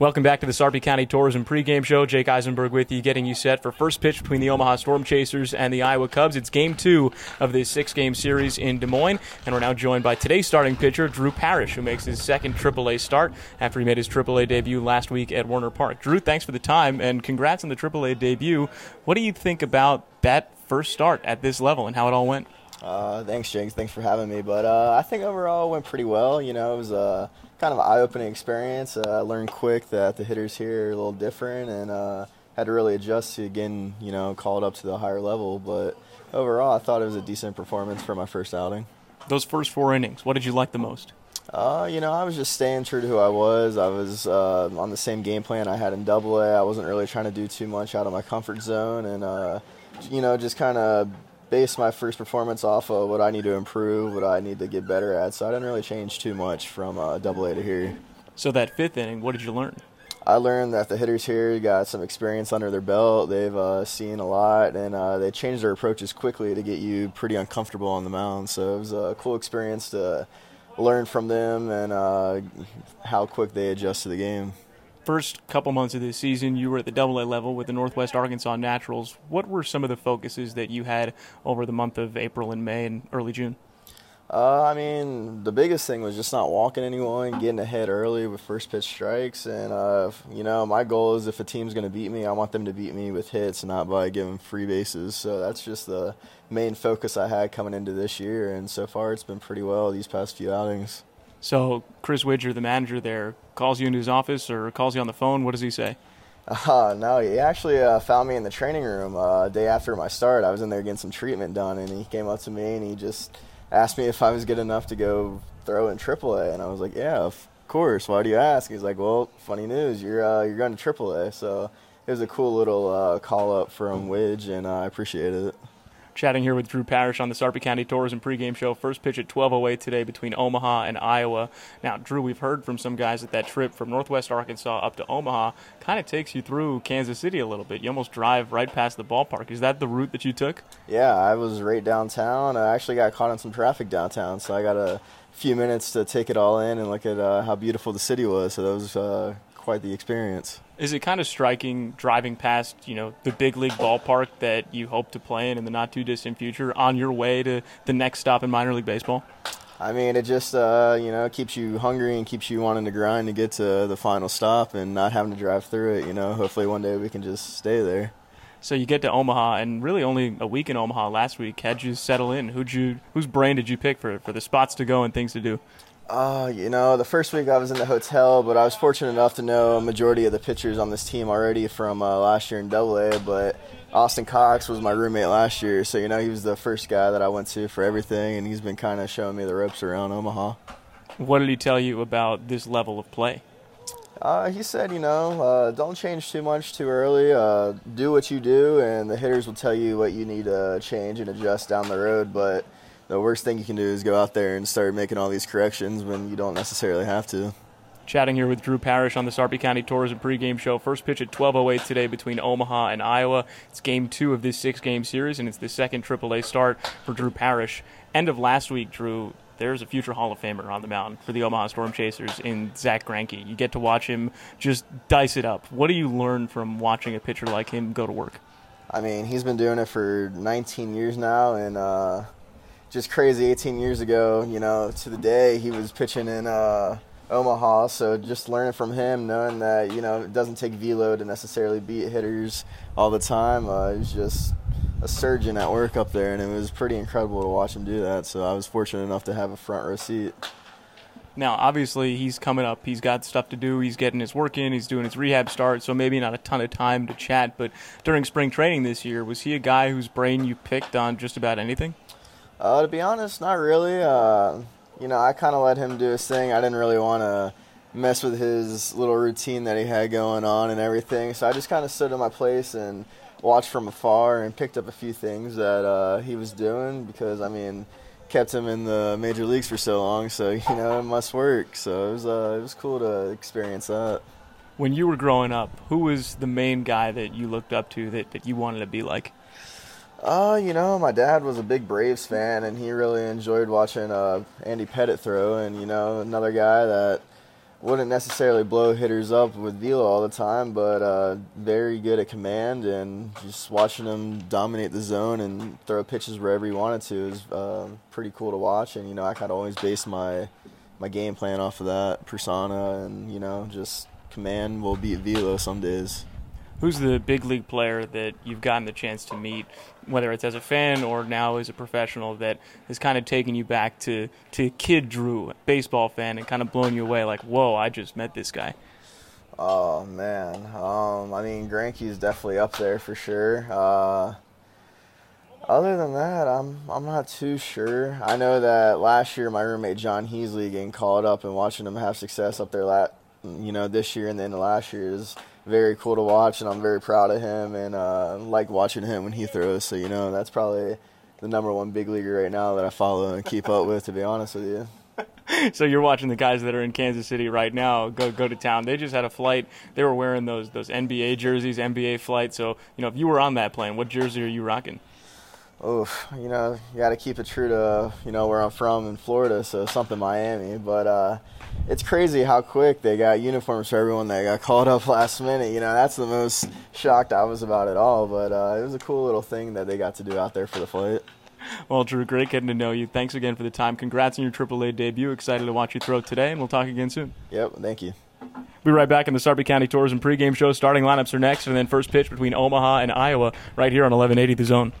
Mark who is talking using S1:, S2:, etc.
S1: Welcome back to the Sarpy County Tourism pregame show. Jake Eisenberg with you, getting you set for first pitch between the Omaha Storm Chasers and the Iowa Cubs. It's game two of this six game series in Des Moines, and we're now joined by today's starting pitcher, Drew Parrish, who makes his second AAA start after he made his AAA debut last week at Werner Park. Drew, thanks for the time, and congrats on the AAA debut. What do you think about that first start at this level and how it all went?
S2: Uh, thanks, James. Thanks for having me. But uh, I think overall it went pretty well. You know, it was a kind of eye-opening experience. Uh, I learned quick that the hitters here are a little different, and uh, had to really adjust to again, you know, called up to the higher level. But overall, I thought it was a decent performance for my first outing.
S1: Those first four innings, what did you like the most?
S2: Uh, you know, I was just staying true to who I was. I was uh, on the same game plan I had in Double A. I wasn't really trying to do too much out of my comfort zone, and uh, you know, just kind of base my first performance off of what I need to improve, what I need to get better at. So I didn't really change too much from uh, Double A to here.
S1: So that fifth inning, what did you learn?
S2: I learned that the hitters here got some experience under their belt. They've uh, seen a lot, and uh, they changed their approaches quickly to get you pretty uncomfortable on the mound. So it was a cool experience to learn from them and uh, how quick they adjust to the game
S1: first couple months of this season, you were at the Double A level with the Northwest Arkansas Naturals. What were some of the focuses that you had over the month of April and May and early June?
S2: Uh, I mean, the biggest thing was just not walking anyone, getting ahead early with first pitch strikes, and uh, you know, my goal is if a team's going to beat me, I want them to beat me with hits, not by giving free bases. So that's just the main focus I had coming into this year, and so far it's been pretty well these past few outings.
S1: So Chris Widger, the manager there, calls you into his office or calls you on the phone. What does he say?
S2: Uh, no, he actually uh, found me in the training room uh, day after my start. I was in there getting some treatment done, and he came up to me and he just asked me if I was good enough to go throw in AAA, and I was like, "Yeah, of course. Why do you ask?" He's like, "Well, funny news. You're uh, you're going to AAA." So it was a cool little uh, call up from Widge, and I appreciated it.
S1: Chatting here with Drew Parrish on the Sarpy County Tourism pregame show. First pitch at 12:08 today between Omaha and Iowa. Now, Drew, we've heard from some guys that that trip from Northwest Arkansas up to Omaha kind of takes you through Kansas City a little bit. You almost drive right past the ballpark. Is that the route that you took?
S2: Yeah, I was right downtown. I actually got caught in some traffic downtown, so I got a few minutes to take it all in and look at uh, how beautiful the city was. So that was uh, quite the experience.
S1: Is it kind of striking driving past, you know, the big league ballpark that you hope to play in in the not too distant future on your way to the next stop in minor league baseball?
S2: I mean, it just uh, you know keeps you hungry and keeps you wanting to grind to get to the final stop and not having to drive through it. You know, hopefully one day we can just stay there.
S1: So you get to Omaha, and really only a week in Omaha last week. How'd you settle in? Who'd you, whose brain did you pick for for the spots to go and things to do?
S2: Uh, you know, the first week I was in the hotel, but I was fortunate enough to know a majority of the pitchers on this team already from uh, last year in Double A. But Austin Cox was my roommate last year, so you know he was the first guy that I went to for everything, and he's been kind of showing me the ropes around Omaha.
S1: What did he tell you about this level of play?
S2: Uh, he said, you know, uh, don't change too much too early. Uh, do what you do, and the hitters will tell you what you need to change and adjust down the road. But the worst thing you can do is go out there and start making all these corrections when you don't necessarily have to.
S1: Chatting here with Drew Parrish on the Sarpy County Tourism pregame show. First pitch at 12:08 today between Omaha and Iowa. It's game two of this six-game series, and it's the second AAA start for Drew Parrish. End of last week, Drew. There's a future Hall of Famer on the mound for the Omaha Storm Chasers in Zack Greinke. You get to watch him just dice it up. What do you learn from watching a pitcher like him go to work?
S2: I mean, he's been doing it for 19 years now, and uh, just crazy 18 years ago, you know, to the day he was pitching in uh, Omaha. So just learning from him, knowing that, you know, it doesn't take velo to necessarily beat hitters all the time. Uh, he was just a surgeon at work up there, and it was pretty incredible to watch him do that. So I was fortunate enough to have a front row seat.
S1: Now, obviously, he's coming up. He's got stuff to do. He's getting his work in. He's doing his rehab start, so maybe not a ton of time to chat. But during spring training this year, was he a guy whose brain you picked on just about anything?
S2: Uh, to be honest, not really. Uh, you know, I kind of let him do his thing. I didn't really want to mess with his little routine that he had going on and everything. So I just kind of stood in my place and watched from afar and picked up a few things that uh, he was doing because, I mean, kept him in the major leagues for so long. So you know, it must work. So it was uh, it was cool to experience that.
S1: When you were growing up, who was the main guy that you looked up to that, that you wanted to be like?
S2: Uh, you know, my dad was a big Braves fan, and he really enjoyed watching uh, Andy Pettitte throw. And you know, another guy that wouldn't necessarily blow hitters up with velo all the time, but uh, very good at command and just watching him dominate the zone and throw pitches wherever he wanted to is uh, pretty cool to watch. And you know, I kind of always base my my game plan off of that persona, and you know, just command will beat velo some days.
S1: Who's the big league player that you've gotten the chance to meet, whether it's as a fan or now as a professional, that has kind of taken you back to, to kid Drew, baseball fan, and kind of blown you away? Like, whoa, I just met this guy.
S2: Oh man, um, I mean Greinke's definitely up there for sure. Uh, other than that, I'm I'm not too sure. I know that last year my roommate Jon Heasley getting called up and watching him have success up there, lat, you know, this year and then the last year is very cool to watch, and I'm very proud of him and uh, like watching him when he throws. So you know, that's probably the number one big leaguer right now that I follow and keep up with. To be honest with you.
S1: so you're watching the guys that are in Kansas City right now go go to town. They just had a flight. They were wearing those those NBA jerseys, NBA flight. So you know, if you were on that plane, what jersey are you rocking?
S2: Oof, you know, you got to keep it true to you know where I'm from in Florida, so something Miami. But uh, it's crazy how quick they got uniforms for everyone that got called up last minute. You know, that's the most shocked I was about it all. But uh, it was a cool little thing that they got to do out there for the flight.
S1: Well, Drew, great getting to know you. Thanks again for the time. Congrats on your AAA debut. Excited to watch you throw today, and we'll talk again soon.
S2: Yep, thank you.
S1: We'll be right back in the Sarpy County Tourism pregame show. Starting lineups are next, and then first pitch between Omaha and Iowa right here on 1180 The Zone.